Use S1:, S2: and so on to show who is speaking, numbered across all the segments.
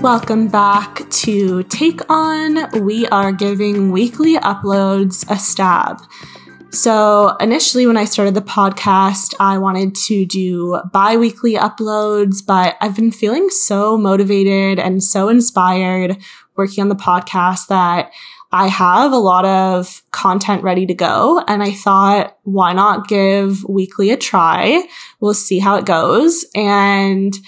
S1: Welcome back to Take On. We are giving weekly uploads a stab. So, initially, when I started the podcast, I wanted to do bi weekly uploads, but I've been feeling so motivated and so inspired working on the podcast that I have a lot of content ready to go. And I thought, why not give weekly a try? We'll see how it goes. And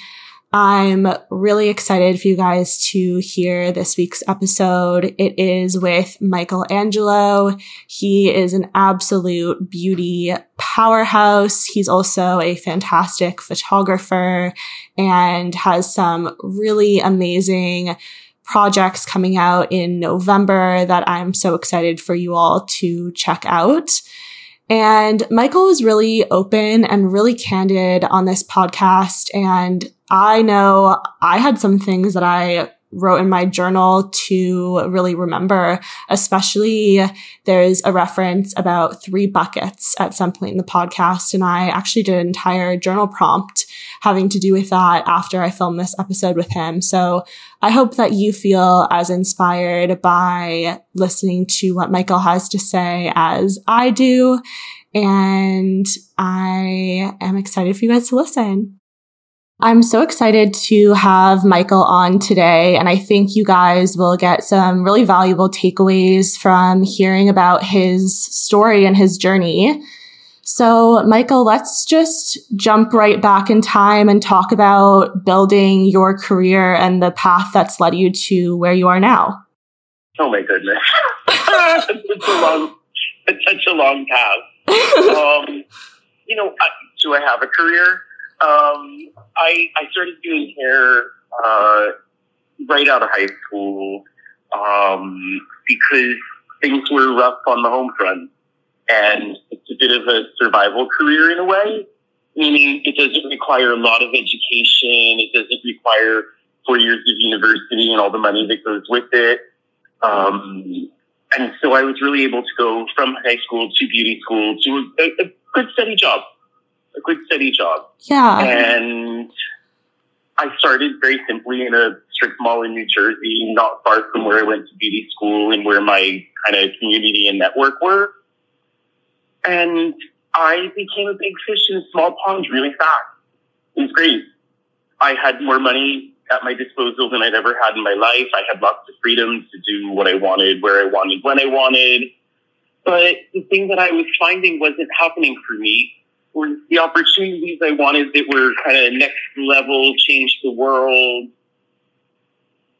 S1: I'm really excited for you guys to hear this week's episode. It is with Michael Angelo. He is an absolute beauty powerhouse. He's also a fantastic photographer and has some really amazing projects coming out in November that I'm so excited for you all to check out. And Michael was really open and really candid on this podcast. And I know I had some things that I wrote in my journal to really remember, especially there's a reference about three buckets at some point in the podcast. And I actually did an entire journal prompt having to do with that after I filmed this episode with him. So I hope that you feel as inspired by listening to what Michael has to say as I do. And I am excited for you guys to listen. I'm so excited to have Michael on today. And I think you guys will get some really valuable takeaways from hearing about his story and his journey. So, Michael, let's just jump right back in time and talk about building your career and the path that's led you to where you are now.
S2: Oh my goodness. it's such a long, it's such a long path. um, you know, do I have a career? Um, I, I started doing hair uh, right out of high school um, because things were rough on the home front. And it's a bit of a survival career in a way, meaning it doesn't require a lot of education. It doesn't require four years of university and all the money that goes with it. Um, and so I was really able to go from high school to beauty school to a, a good steady job a good steady job.
S1: Yeah.
S2: And I started very simply in a strip mall in New Jersey, not far from where I went to beauty school and where my kind of community and network were. And I became a big fish in a small pond really fast. It was great. I had more money at my disposal than I'd ever had in my life. I had lots of freedom to do what I wanted, where I wanted, when I wanted. But the thing that I was finding wasn't happening for me were the opportunities I wanted that were kind of next level, change the world.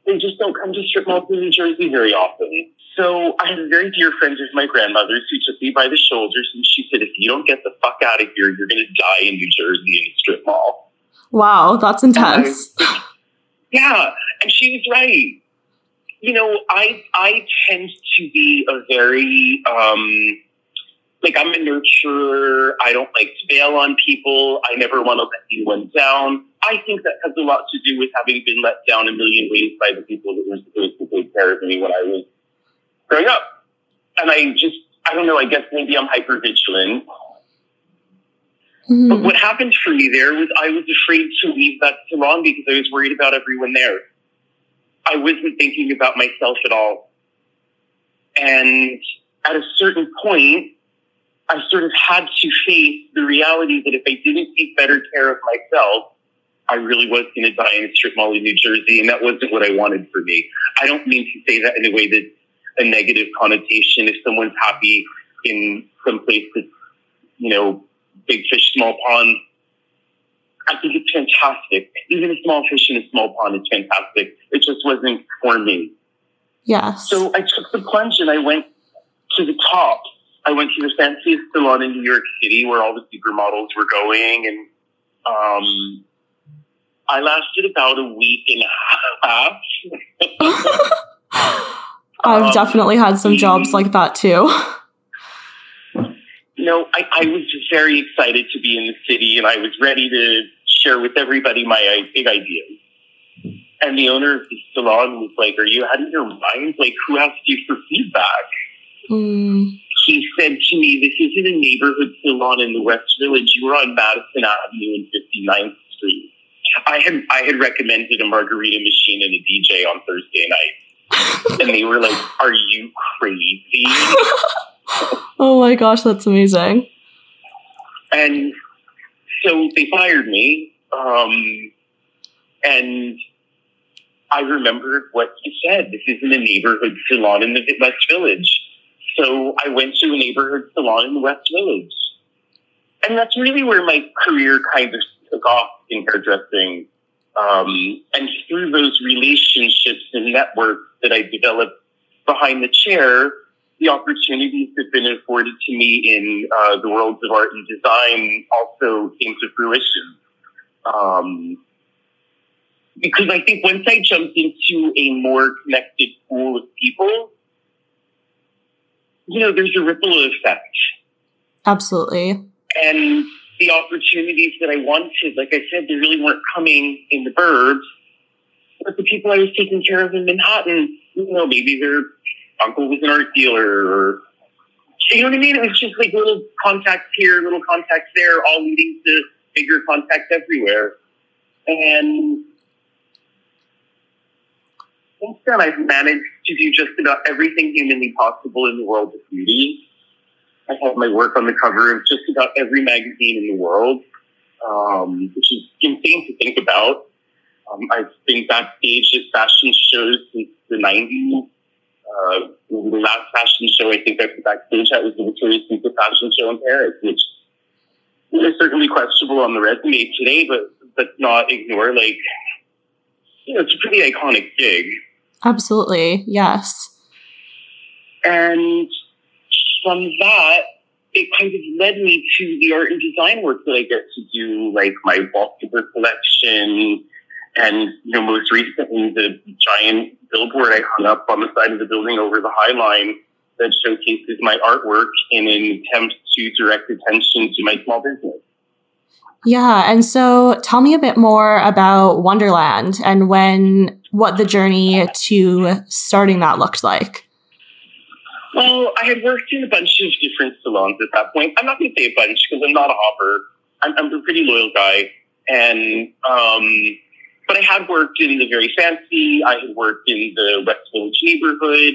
S2: They just don't come to strip malls in New Jersey very often. So I have a very dear friend of my grandmother's who took me by the shoulders and she said, if you don't get the fuck out of here, you're going to die in New Jersey in a strip mall.
S1: Wow, that's intense.
S2: I, yeah, and she was right. You know, I I tend to be a very um, like I'm a nurturer. I don't like to bail on people. I never want to let anyone down. I think that has a lot to do with having been let down a million ways by the people that were supposed to take care of me when I was growing up. And I just, I don't know, I guess maybe I'm hyper vigilant. Mm-hmm. But what happened for me there was I was afraid to leave that salon because I was worried about everyone there. I wasn't thinking about myself at all. And at a certain point, I sort of had to face the reality that if I didn't take better care of myself, I really was going to die in a strip mall in New Jersey, and that wasn't what I wanted for me. I don't mean to say that in a way that's a negative connotation. If someone's happy in some place that's, you know, big fish, small pond, I think it's fantastic. Even a small fish in a small pond is fantastic. It just wasn't for me.
S1: Yeah.
S2: So I took the plunge and I went to the top I went to the fanciest salon in New York City where all the supermodels were going, and um, I lasted about a week and a
S1: half. I've um, definitely had some jobs like that too.
S2: No, I, I was very excited to be in the city, and I was ready to share with everybody my big ideas. And the owner of the salon was like, "Are you out of your mind? Like, who asked you for feedback?"
S1: Mm
S2: he said to me, This isn't a neighborhood salon in the West Village. You were on Madison Avenue and 59th Street. I had I had recommended a margarita machine and a DJ on Thursday night, and they were like, "Are you crazy?"
S1: oh my gosh, that's amazing.
S2: And so they fired me, um, and I remembered what he said. This isn't a neighborhood salon in the West Village. So I went to a neighborhood salon in the West Village. And that's really where my career kind of took off in hairdressing. Um, and through those relationships and networks that I developed behind the chair, the opportunities that have been afforded to me in uh, the worlds of art and design also came to fruition. Um, because I think once I jumped into a more connected pool of people, you know, there's a ripple effect.
S1: Absolutely.
S2: And the opportunities that I wanted, like I said, they really weren't coming in the burbs. But the people I was taking care of in Manhattan, you know, maybe their uncle was an art dealer or you know what I mean? It was just like little contacts here, little contacts there, all leading to bigger contacts everywhere. And since then, I've managed to do just about everything humanly possible in the world of beauty. I have my work on the cover of just about every magazine in the world, um, which is insane to think about. Um, I've been backstage at fashion shows since the 90s. Uh, the last fashion show I think I was backstage at was the Victoria's Secret fashion show in Paris, which is certainly questionable on the resume today, but but not ignore like you know it's a pretty iconic gig.
S1: Absolutely, yes.
S2: And from that, it kind of led me to the art and design work that I get to do, like my wallpaper collection, and you know, most recently the giant billboard I hung up on the side of the building over the High Line that showcases my artwork in an attempt to direct attention to my small business.
S1: Yeah, and so tell me a bit more about Wonderland and when what the journey to starting that looked like.
S2: Well, I had worked in a bunch of different salons at that point. I'm not going to say a bunch because I'm not a hopper. I'm, I'm, a pretty loyal guy, and um, but I had worked in the very fancy. I had worked in the West Village neighborhood,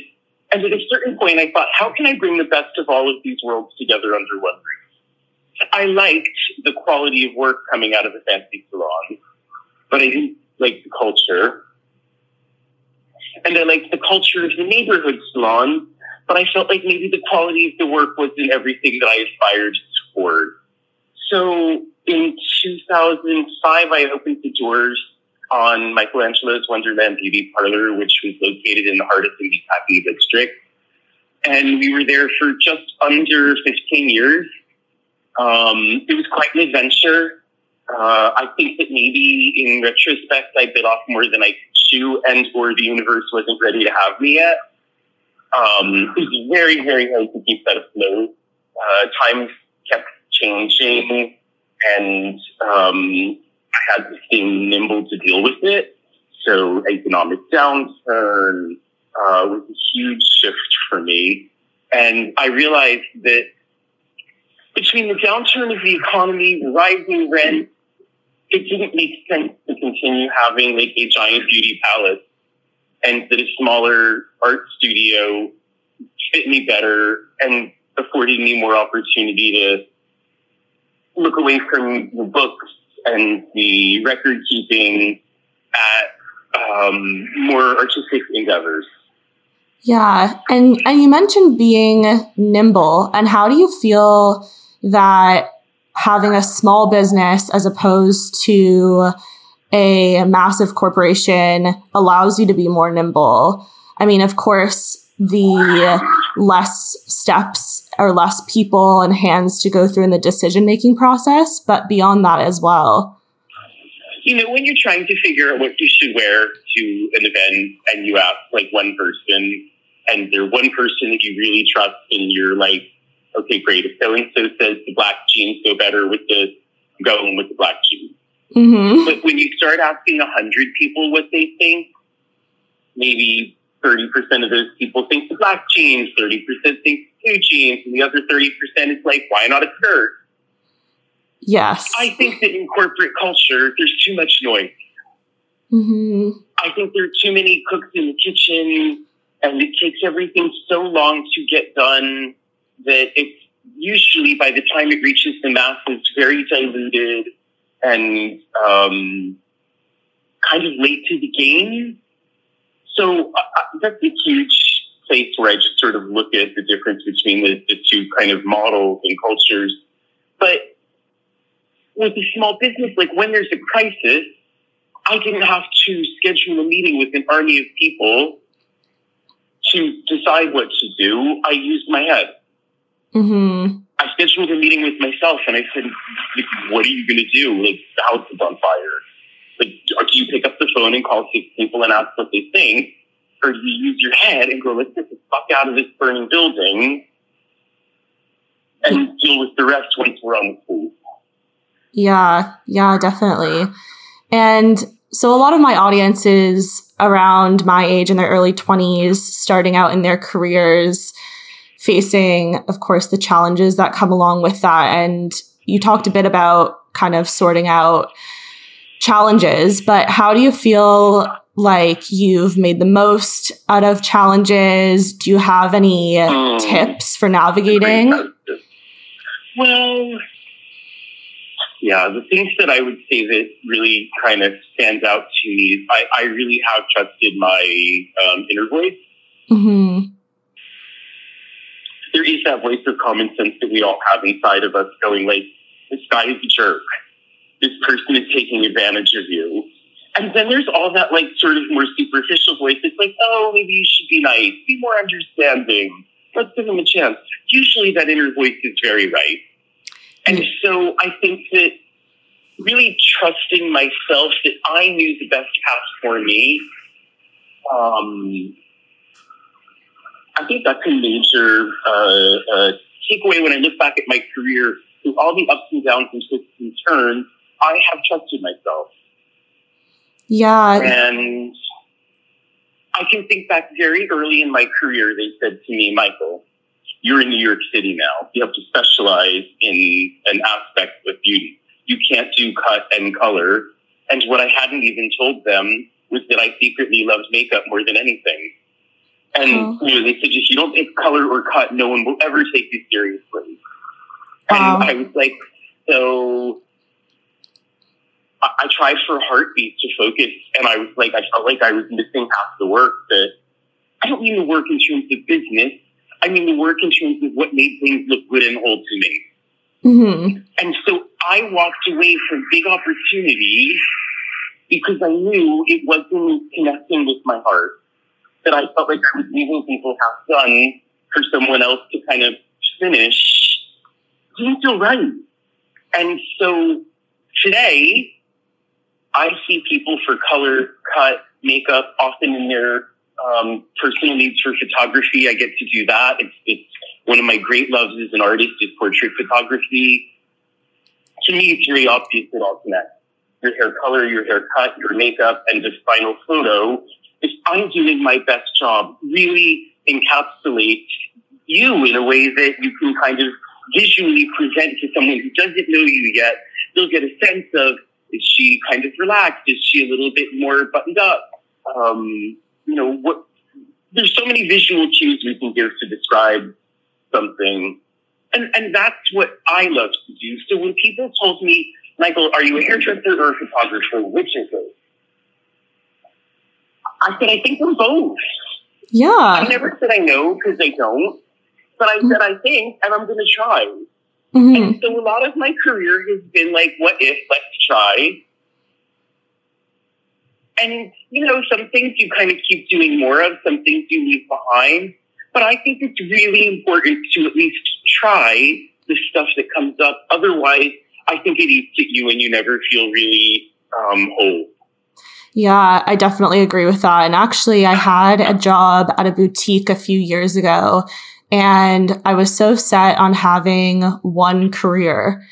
S2: and at a certain point, I thought, how can I bring the best of all of these worlds together under one roof? I liked the quality of work coming out of a fancy salon, but I didn't like the culture. And I liked the culture of the neighborhood salon, but I felt like maybe the quality of the work wasn't everything that I aspired toward. So in 2005, I opened the doors on Michelangelo's Wonderland Beauty Parlor, which was located in the heart of the Meatpacking District. And we were there for just under 15 years. Um, it was quite an adventure. Uh, I think that maybe in retrospect, I bit off more than I chew and or the universe wasn't ready to have me yet. Um, it was very, very hard to keep that afloat. Uh, times kept changing and um, I had to stay nimble to deal with it. So economic downturn uh, was a huge shift for me. And I realized that between the downturn of the economy, rising rent, it didn't make sense to continue having like a giant beauty palace and that a smaller art studio fit me better and afforded me more opportunity to look away from the books and the record keeping at um, more artistic endeavors.
S1: Yeah, and and you mentioned being nimble, and how do you feel that having a small business as opposed to a massive corporation allows you to be more nimble. I mean, of course, the less steps or less people and hands to go through in the decision making process, but beyond that as well.
S2: You know, when you're trying to figure out what you should wear to an event and you ask like one person and they're one person that you really trust and you're like, okay, great. If so and so says the black jeans go better with the, going with the black jeans Mm-hmm. But when you start asking 100 people what they think, maybe 30% of those people think the black jeans, 30% think the blue jeans, and the other 30% is like, why not a skirt?
S1: Yes.
S2: I think that in corporate culture, there's too much noise. Mm-hmm. I think there are too many cooks in the kitchen, and it takes everything so long to get done that it's usually by the time it reaches the masses very diluted and um, kind of late to the game. So uh, uh, that's a huge place where I just sort of look at the difference between the, the two kind of models and cultures. But with a small business, like when there's a crisis, I didn't have to schedule a meeting with an army of people to decide what to do. I used my head. Mm-hmm. I scheduled a meeting with myself and I said, what are you going to do? Like, the house is on fire. Like, do you pick up the phone and call six people and ask what they think? Or do you use your head and go, let's get the fuck out of this burning building and deal with the rest once we're on the street?
S1: Yeah, yeah, definitely. And so a lot of my audience is around my age in their early 20s, starting out in their careers facing, of course, the challenges that come along with that. And you talked a bit about kind of sorting out challenges, but how do you feel like you've made the most out of challenges? Do you have any um, tips for navigating?
S2: Well, yeah, the things that I would say that really kind of stands out to me I, I really have trusted my um, inner voice. Mm-hmm there is that voice of common sense that we all have inside of us going like, this guy is a jerk. This person is taking advantage of you. And then there's all that like sort of more superficial voice. It's like, oh, maybe you should be nice, be more understanding. Let's give him a chance. Usually that inner voice is very right. And so I think that really trusting myself that I knew the best path for me um, I think that's a major uh, uh, takeaway when I look back at my career. Through all the ups and downs and twists and turns, I have trusted myself.
S1: Yeah.
S2: And I can think back very early in my career, they said to me, Michael, you're in New York City now. You have to specialize in an aspect of beauty. You can't do cut and color. And what I hadn't even told them was that I secretly loved makeup more than anything. And oh. you know, they said if you don't take color or cut, no one will ever take you seriously. Wow. And I was like, so I, I tried for a heartbeat to focus, and I was like, I felt like I was missing half the work. That I don't mean the work in terms of business. I mean the work in terms of what made things look good and whole to me. Mm-hmm. And so I walked away from big opportunities because I knew it wasn't connecting with my heart that I felt like I was leaving people half done for someone else to kind of finish didn't feel right. And so today, I see people for color, cut, makeup, often in their um, personal needs for photography. I get to do that. It's, it's one of my great loves as an artist is portrait photography. To me, it's very obvious it all connects. Your hair color, your hair cut, your makeup, and the final photo if I'm doing my best job, really encapsulate you in a way that you can kind of visually present to someone who doesn't know you yet. They'll get a sense of is she kind of relaxed? Is she a little bit more buttoned up? Um, you know, what? There's so many visual cues we can give to describe something, and and that's what I love to do. So when people told me, Michael, are you a hairdresser or a photographer? Which is it? I said, I think we're both.
S1: Yeah. I
S2: never said I know because I don't, but I mm-hmm. said I think, and I'm going to try. Mm-hmm. And so a lot of my career has been like, what if, let's try. And, you know, some things you kind of keep doing more of, some things you leave behind. But I think it's really important to at least try the stuff that comes up. Otherwise, I think it eats at you and you never feel really um, whole.
S1: Yeah, I definitely agree with that. And actually, I had a job at a boutique a few years ago, and I was so set on having one career.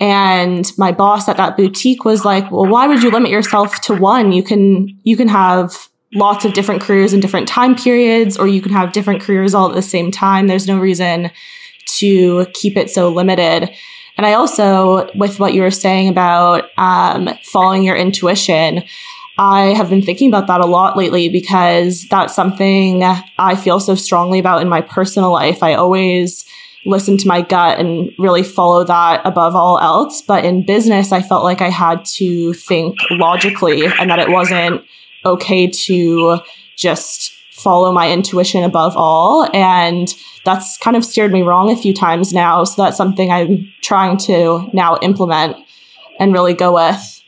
S1: And my boss at that boutique was like, "Well, why would you limit yourself to one? You can you can have lots of different careers in different time periods, or you can have different careers all at the same time. There's no reason to keep it so limited." And I also, with what you were saying about um, following your intuition, I have been thinking about that a lot lately because that's something I feel so strongly about in my personal life. I always listen to my gut and really follow that above all else. But in business, I felt like I had to think logically and that it wasn't okay to just follow my intuition above all. And that's kind of steered me wrong a few times now. So that's something I'm trying to now implement and really go with.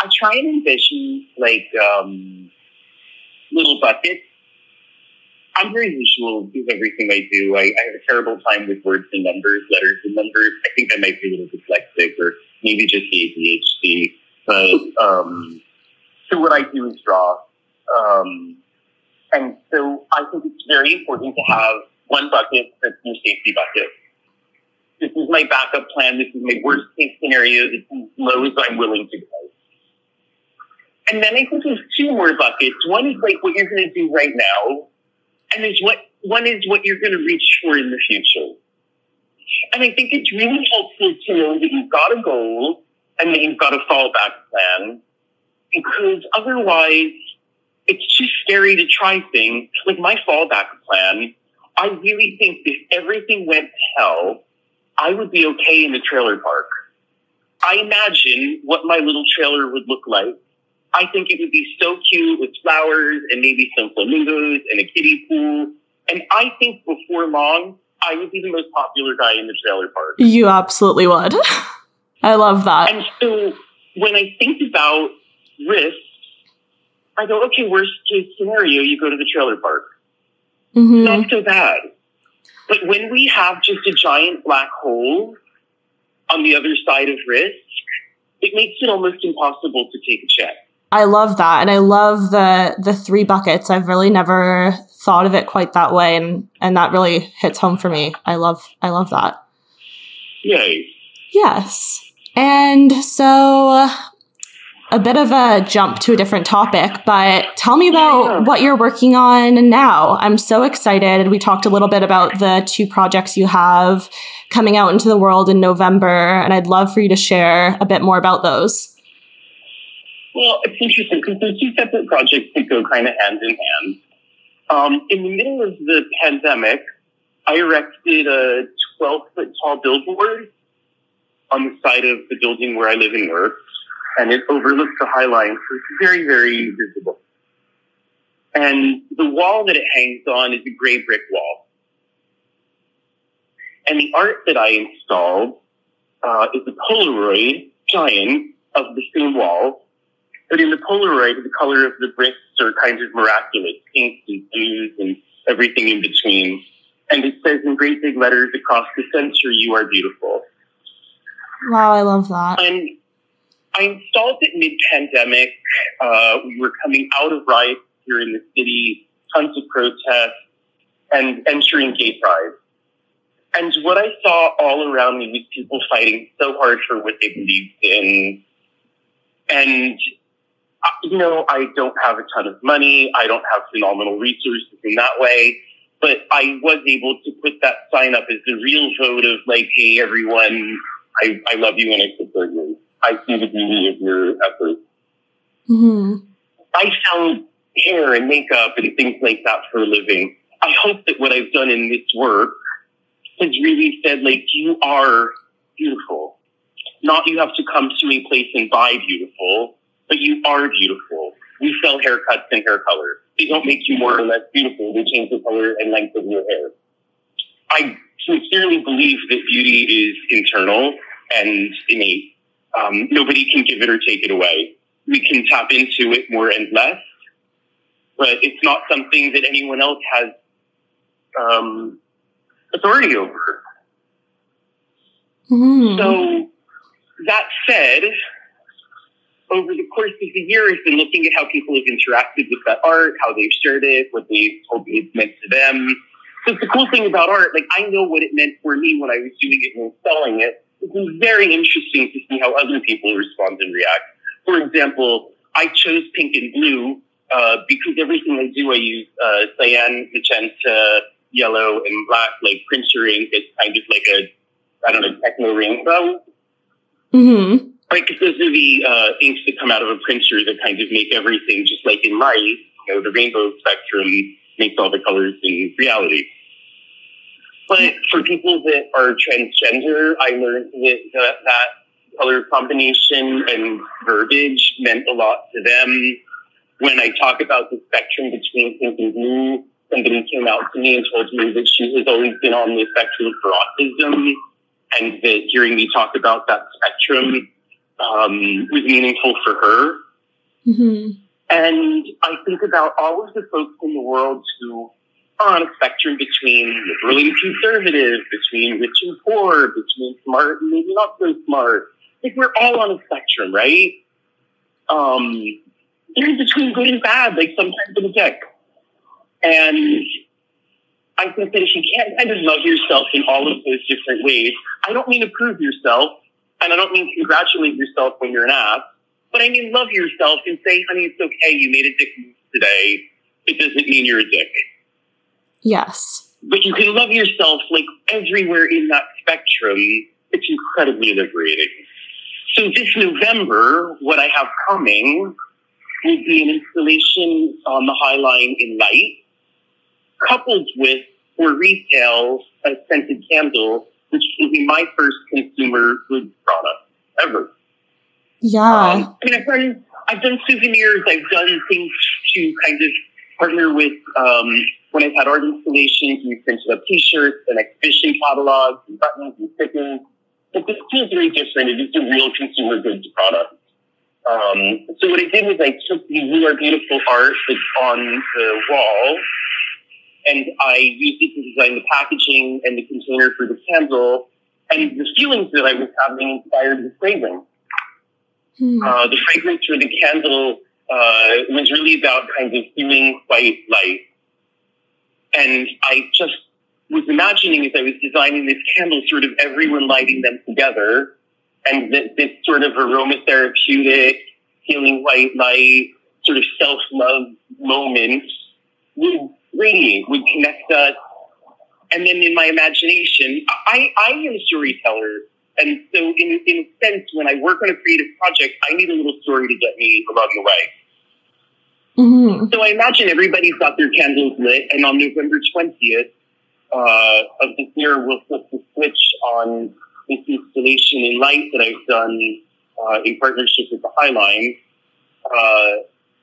S2: I try and envision like um, little buckets. I'm very visual with everything I do. I, I, have a terrible time with words and numbers, letters and numbers. I think I might be a little dyslexic or maybe just ADHD. But um, so what I do is draw. Um, and so I think it's very important to have one bucket that's your safety bucket. This is my backup plan. This is my worst case scenario. This is as low as I'm willing to go. And then I think there's two more buckets. One is like what you're going to do right now, and there's what one is what you're going to reach for in the future. And I think it's really helpful to know that you've got a goal and that you've got a fallback plan, because otherwise it's too scary to try things. Like my fallback plan, I really think if everything went to hell, I would be okay in the trailer park. I imagine what my little trailer would look like I think it would be so cute with flowers and maybe some flamingos and a kiddie pool. And I think before long, I would be the most popular guy in the trailer park.
S1: You absolutely would. I love that.
S2: And so when I think about risks, I go, okay, worst case scenario, you go to the trailer park. Mm-hmm. Not so bad. But when we have just a giant black hole on the other side of risk, it makes it almost impossible to take a check.
S1: I love that. And I love the the three buckets. I've really never thought of it quite that way and and that really hits home for me. I love I love that.
S2: Yay.
S1: Yes. And so uh, a bit of a jump to a different topic, but tell me about what you're working on now. I'm so excited. We talked a little bit about the two projects you have coming out into the world in November, and I'd love for you to share a bit more about those.
S2: Well, it's interesting because they're two separate projects that go kind of hand in hand. Um, in the middle of the pandemic, I erected a 12 foot tall billboard on the side of the building where I live and work, and it overlooks the High Line, so it's very, very visible. And the wall that it hangs on is a gray brick wall. And the art that I installed uh, is a Polaroid giant of the same wall but in the Polaroid, the color of the bricks are kind of miraculous, pinks and blues and everything in between. And it says in great big letters across the center, you are beautiful.
S1: Wow, I love that.
S2: And I installed it mid-pandemic. Uh, we were coming out of riots here in the city, tons of protests, and entering gay pride. And what I saw all around me was people fighting so hard for what they believed in. And you know, I don't have a ton of money. I don't have phenomenal resources in that way. But I was able to put that sign up as the real vote of like, hey, everyone, I, I love you and I support you. I see the beauty of your efforts. Mm-hmm. I found hair and makeup and things like that for a living. I hope that what I've done in this work has really said, like, you are beautiful. Not you have to come to a place and buy beautiful but you are beautiful. We sell haircuts and hair color. They don't make you more or less beautiful. They change the color and length of your hair. I sincerely believe that beauty is internal and innate. Um, nobody can give it or take it away. We can tap into it more and less, but it's not something that anyone else has um, authority over. Mm. So that said, over the course of the year, I've been looking at how people have interacted with that art, how they've shared it, what they've told me it's meant to them. So the cool thing about art, like I know what it meant for me when I was doing it and selling it. It's been very interesting to see how other people respond and react. For example, I chose pink and blue uh, because everything I do, I use uh, cyan, magenta, yellow, and black, like printer ink. It's kind of like a, I don't know, techno rainbow. Mm-hmm. Right, because those are the uh, inks that come out of a printer that kind of make everything just like in light. You know, the rainbow spectrum makes all the colors in reality. But for people that are transgender, I learned that that, that color combination and verbiage meant a lot to them. When I talk about the spectrum between pink and blue, somebody came out to me and told me that she has always been on the spectrum for autism, and that hearing me talk about that spectrum um, was meaningful for her.
S1: Mm-hmm.
S2: And I think about all of the folks in the world who are on a spectrum between liberal and conservative, between rich and poor, between smart and maybe not so smart. Like we're all on a spectrum, right? Um, even between good and bad, like sometimes in a deck. And I think that if you can't kind of love yourself in all of those different ways, I don't mean approve yourself, and I don't mean congratulate yourself when you're an ass, but I mean love yourself and say, honey, it's okay, you made a dick move today. It doesn't mean you're a dick.
S1: Yes.
S2: But you can love yourself like everywhere in that spectrum. It's incredibly liberating. So this November, what I have coming will be an installation on the High Line in light, coupled with for retail a scented candle, which will be my first consumer goods product ever.
S1: Yeah.
S2: Um, I mean, I've done I've done souvenirs. I've done things to kind of partner with. Um, when I've had art installations, we printed up T-shirts and exhibition catalogs and buttons and stickers. But this feels very different. It is a real consumer goods product. Um, so what I did was I took the You Are Beautiful art that's on the wall, and I used it to design the packaging and the container for the candle. And the feelings that I was having inspired the fragrance.
S1: Hmm.
S2: Uh, the fragrance for the candle uh, was really about kind of feeling white light. And I just was imagining as I was designing this candle, sort of everyone lighting them together, and that this sort of aromatherapeutic, healing white light, sort of self love moment would radiate, would connect us. And then in my imagination, I, I am a storyteller. And so, in, in a sense, when I work on a creative project, I need a little story to get me along the way.
S1: Mm-hmm.
S2: So I imagine everybody's got their candles lit, and on November 20th uh, of this year, we'll flip the switch on this installation in light that I've done uh, in partnership with the Highline. Uh,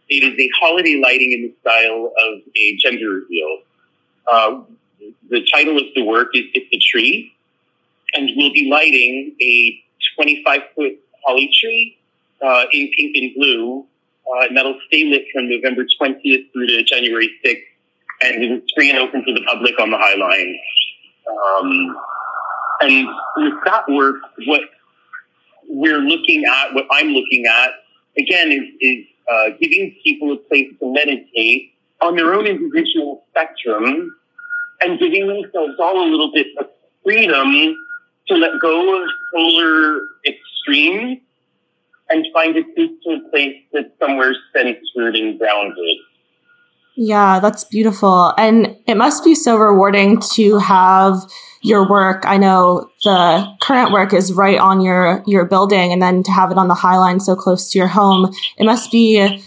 S2: it is a holiday lighting in the style of a gender reveal. Uh, the title of the work is It's a Tree, and we'll be lighting a 25 foot holly tree uh, in pink and blue uh, and that'll stay lit from November 20th through to January 6th, and it's free and open to the public on the High Line. Um, and with that work, what we're looking at, what I'm looking at, again, is, is uh, giving people a place to meditate on their own individual spectrum and giving themselves all a little bit of freedom to let go of polar extremes and find a peaceful place that's somewhere centered and grounded.
S1: Yeah, that's beautiful. And it must be so rewarding to have your work. I know the current work is right on your your building and then to have it on the High Line so close to your home. It must be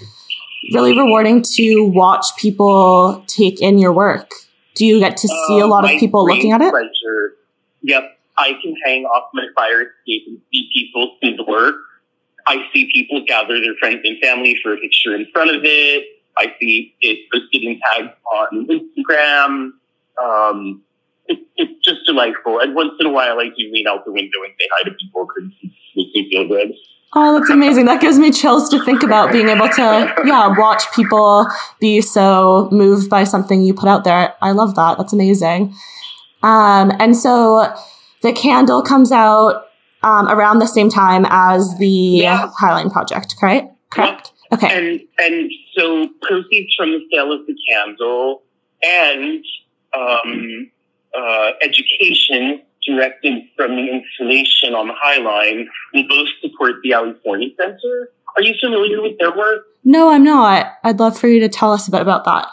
S1: really rewarding to watch people take in your work. Do you get to see a
S2: Uh,
S1: lot of people looking at it?
S2: Pleasure. Yep. I can hang off my fire escape and see people see the work. I see people gather their friends and family for a picture in front of it. I see it and tagged on Instagram. Um, it, it's just delightful. And once in a while, I do lean out the window and say hi to people because it makes me feel good.
S1: Oh, that's amazing. That gives me chills to think about being able to, yeah, watch people be so moved by something you put out there. I love that. That's amazing. Um, and so the candle comes out um, around the same time as the
S2: Yeah.
S1: Highline project, correct? Correct. Okay.
S2: And and so proceeds from the sale of the candle and um, uh, education directed from the installation on the High Line will both support the Ali Forney Center. Are you familiar with their work?
S1: No, I'm not. I'd love for you to tell us a bit about that.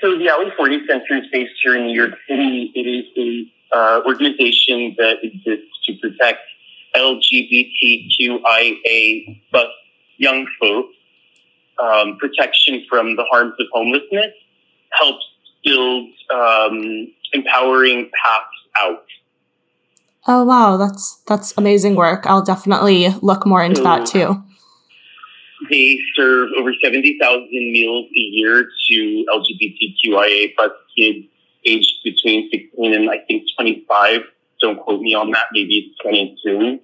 S2: So the Ali Forney Center is based here in New York City. It is a uh, organization that exists to protect LGBTQIA plus young folks um, protection from the harms of homelessness helps build um, empowering paths out.
S1: Oh wow, that's that's amazing work. I'll definitely look more into so that too.
S2: They serve over seventy thousand meals a year to LGBTQIA plus kids aged between sixteen and I think twenty five. Don't quote me on that. Maybe it's twenty two.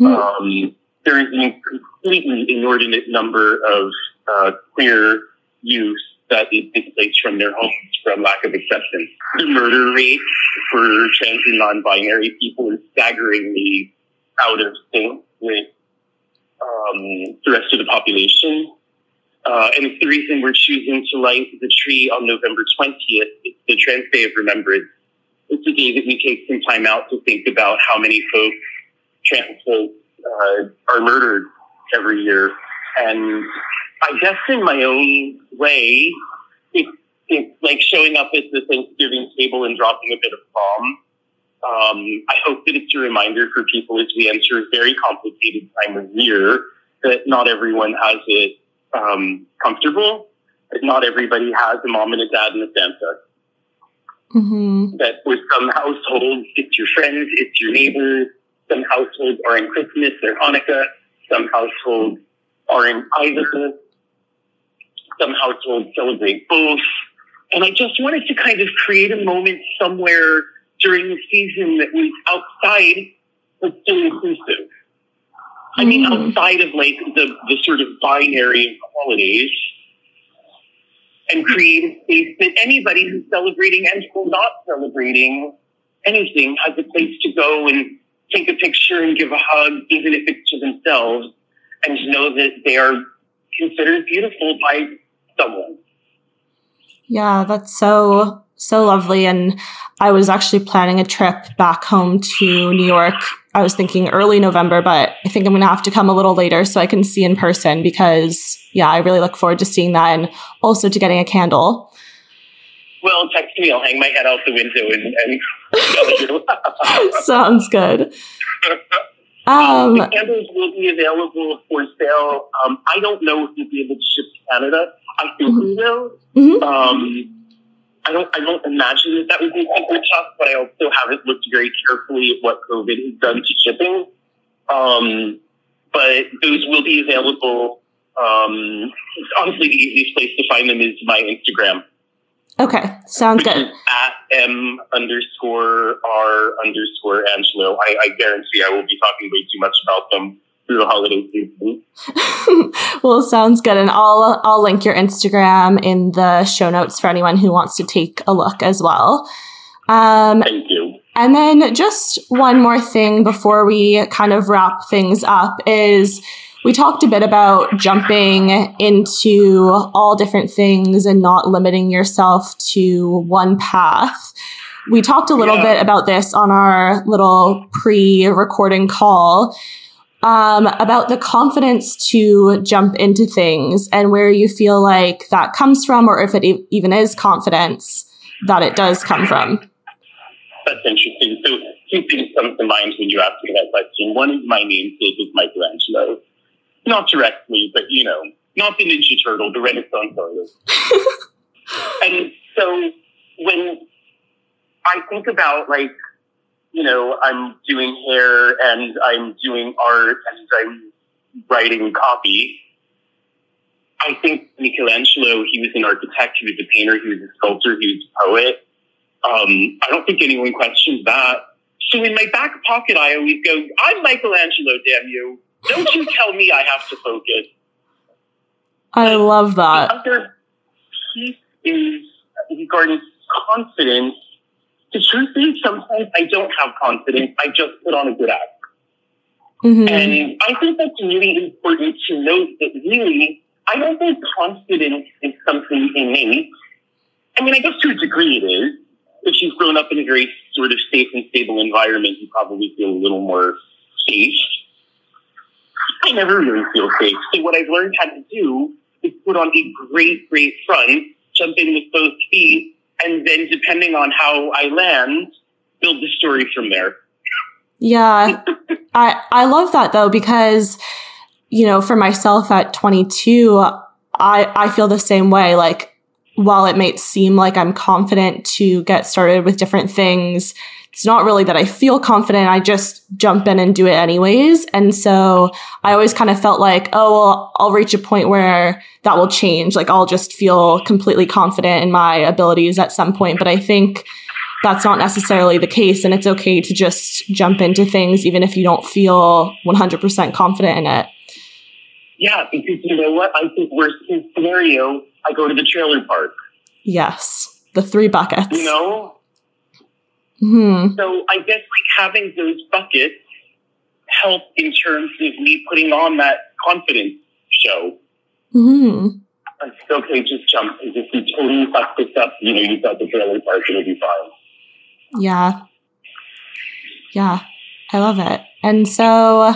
S2: Mm. Um, there is a completely inordinate number of uh, queer youth that is displaced from their homes from lack of acceptance. The murder rate for trans and non-binary people is staggeringly out of sync with um, the rest of the population. Uh, and it's the reason we're choosing to light the tree on November 20th. It's the Trans Day of Remembrance. It's a day that we take some time out to think about how many folks, trans folks, uh, are murdered every year. And I guess in my own way, it's, it's like showing up at the Thanksgiving table and dropping a bit of bomb. Um, I hope that it's a reminder for people as we enter a very complicated time of year that not everyone has it um, comfortable, that not everybody has a mom and a dad and a Santa. Mm-hmm. That with some households, it's your friends, it's your neighbors. Some households are in Christmas or Hanukkah. Some households are in either some households celebrate both. And I just wanted to kind of create a moment somewhere during the season that was outside but still inclusive. I mean, mm. outside of like the, the sort of binary of holidays and create a space that anybody who's celebrating and or not celebrating anything has a place to go and take a picture and give a hug, even if it's to themselves, and to know that they are considered beautiful by someone.
S1: Yeah, that's so so lovely. And I was actually planning a trip back home to New York. I was thinking early November, but I think I'm going to have to come a little later so I can see in person because, yeah, I really look forward to seeing that and also to getting a candle.
S2: Well, text me. I'll hang my head out the window and,
S1: and Sounds good.
S2: Um, the candles will be available for sale. Um, I don't know if you'll be able to ship to Canada. I think mm-hmm. we will. Mm-hmm. Um, I don't. I don't imagine that that would be super tough, but I also haven't looked very carefully at what COVID has done to shipping. Um, but those will be available. Um, honestly, the easiest place to find them is my Instagram.
S1: Okay, sounds good.
S2: At M underscore R underscore Angelo. I, I guarantee I will be talking way too much about them through the holiday season.
S1: well, sounds good. And I'll I'll link your Instagram in the show notes for anyone who wants to take a look as well.
S2: Um, Thank you.
S1: And then just one more thing before we kind of wrap things up is we talked a bit about jumping into all different things and not limiting yourself to one path. We talked a little yeah. bit about this on our little pre recording call um, about the confidence to jump into things and where you feel like that comes from, or if it e- even is confidence that it does come from.
S2: That's interesting. So, two things come to mind when you ask me that question. One is my namesake is Michelangelo not directly, but you know, not the Ninja Turtle, the Renaissance artist. and so when I think about like, you know, I'm doing hair and I'm doing art and I'm writing copy. I think Michelangelo, he was an architect, he was a painter, he was a sculptor, he was a poet. Um, I don't think anyone questions that. So in my back pocket, I always go, I'm Michelangelo, damn you. Don't you tell me I have to focus.
S1: I love that.
S2: The other piece is regarding confidence. The truth is, sometimes I don't have confidence. I just put on a good act. Mm-hmm. And I think that's really important to note that really, I don't think confidence is something innate. I mean, I guess to a degree it is. If you've grown up in a very sort of safe and stable environment, you probably feel a little more safe. I never really feel safe. So what I've learned how to do is put on a great, great front, jump in with both feet, and then depending on how I land, build the story from there.
S1: Yeah. I I love that though because you know, for myself at 22, I I feel the same way like while it may seem like I'm confident to get started with different things, it's not really that I feel confident. I just jump in and do it anyways. And so I always kind of felt like, oh, well, I'll reach a point where that will change. Like I'll just feel completely confident in my abilities at some point. But I think that's not necessarily the case. And it's okay to just jump into things, even if you don't feel 100% confident in it.
S2: Yeah, because you know what? I think worst case scenario, I go to the trailer park.
S1: Yes, the three buckets.
S2: You know?
S1: Hmm.
S2: So I guess like having those buckets help in terms of me putting on that confidence show.
S1: Mm-hmm.
S2: It's okay, just jump. If you totally fuck this up, you know, you thought the trailer park, it'll be fine.
S1: Yeah. Yeah. I love it. And so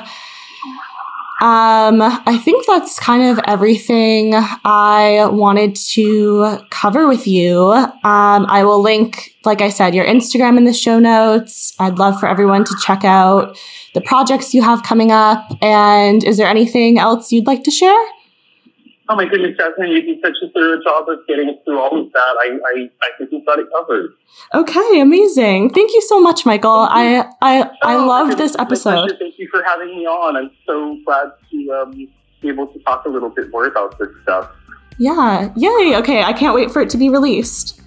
S1: um, I think that's kind of everything I wanted to cover with you. Um, I will link, like I said, your Instagram in the show notes. I'd love for everyone to check out the projects you have coming up. And is there anything else you'd like to share?
S2: Oh my goodness, Jasmine, you did such a thorough job of getting us through all of that. I, I, I think we've got it covered.
S1: Okay, amazing. Thank you so much, Michael. I I, I
S2: Oh,
S1: loved this episode.
S2: Thank you for having me on. I'm so glad to um, be able to talk a little bit more about this stuff.
S1: Yeah. Yay. Okay, I can't wait for it to be released.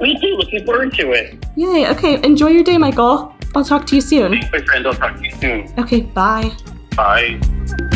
S2: Me too. Looking forward to it.
S1: Yay. Okay, enjoy your day, Michael. I'll talk to you soon.
S2: Thanks, my friend. I'll talk to you soon.
S1: Okay, bye.
S2: Bye.